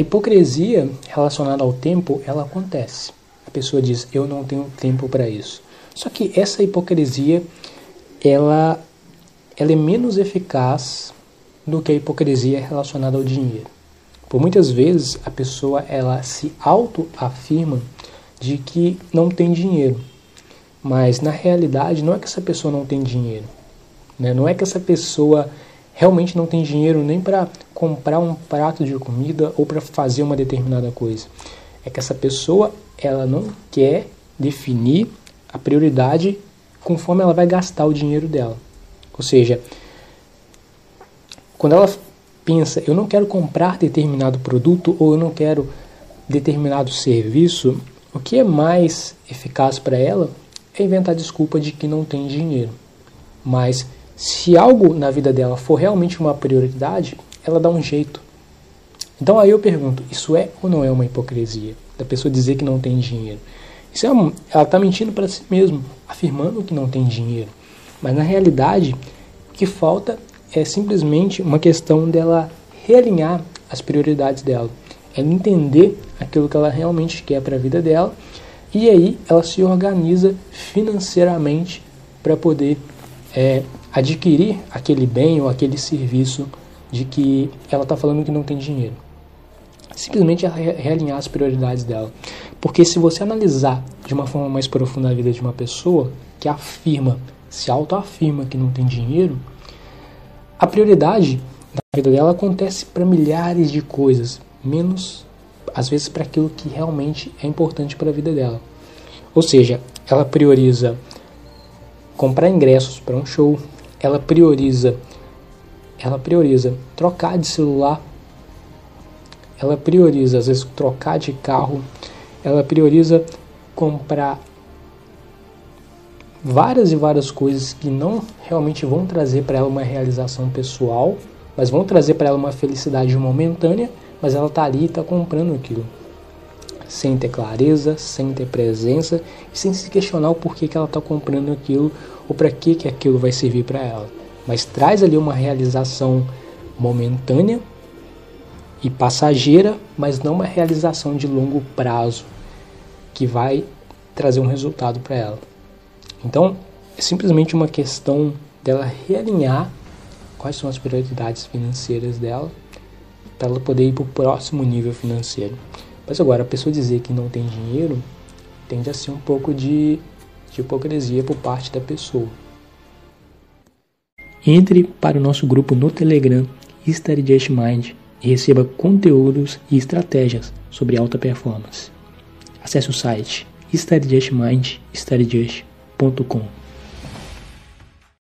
A hipocrisia relacionada ao tempo, ela acontece. A pessoa diz: "Eu não tenho tempo para isso". Só que essa hipocrisia, ela ela é menos eficaz do que a hipocrisia relacionada ao dinheiro. Por muitas vezes a pessoa ela se auto-afirma de que não tem dinheiro, mas na realidade não é que essa pessoa não tem dinheiro, né? não é que essa pessoa realmente não tem dinheiro nem para comprar um prato de comida ou para fazer uma determinada coisa. É que essa pessoa ela não quer definir a prioridade conforme ela vai gastar o dinheiro dela. Ou seja, quando ela pensa, eu não quero comprar determinado produto ou eu não quero determinado serviço, o que é mais eficaz para ela é inventar desculpa de que não tem dinheiro. Mas se algo na vida dela for realmente uma prioridade, ela dá um jeito. Então aí eu pergunto, isso é ou não é uma hipocrisia? Da pessoa dizer que não tem dinheiro. Isso é ela está mentindo para si mesma, afirmando que não tem dinheiro. Mas na realidade, o que falta é simplesmente uma questão dela realinhar as prioridades dela. Ela entender aquilo que ela realmente quer para a vida dela e aí ela se organiza financeiramente para poder é, adquirir aquele bem ou aquele serviço de que ela está falando que não tem dinheiro. Simplesmente realinhar as prioridades dela. Porque se você analisar de uma forma mais profunda a vida de uma pessoa que afirma, se autoafirma que não tem dinheiro, a prioridade da vida dela acontece para milhares de coisas, menos às vezes para aquilo que realmente é importante para a vida dela. Ou seja, ela prioriza comprar ingressos para um show, ela prioriza ela prioriza trocar de celular, ela prioriza às vezes trocar de carro, ela prioriza comprar várias e várias coisas que não realmente vão trazer para ela uma realização pessoal, mas vão trazer para ela uma felicidade momentânea, mas ela está ali e está comprando aquilo. Sem ter clareza, sem ter presença e sem se questionar o porquê que ela está comprando aquilo ou para que, que aquilo vai servir para ela. Mas traz ali uma realização momentânea e passageira, mas não uma realização de longo prazo que vai trazer um resultado para ela. Então, é simplesmente uma questão dela realinhar quais são as prioridades financeiras dela para ela poder ir para o próximo nível financeiro. Mas agora, a pessoa dizer que não tem dinheiro tende a ser um pouco de, de hipocrisia por parte da pessoa. Entre para o nosso grupo no Telegram Study Just Mind e receba conteúdos e estratégias sobre alta performance. Acesse o site studyjustmind, studyjust.com.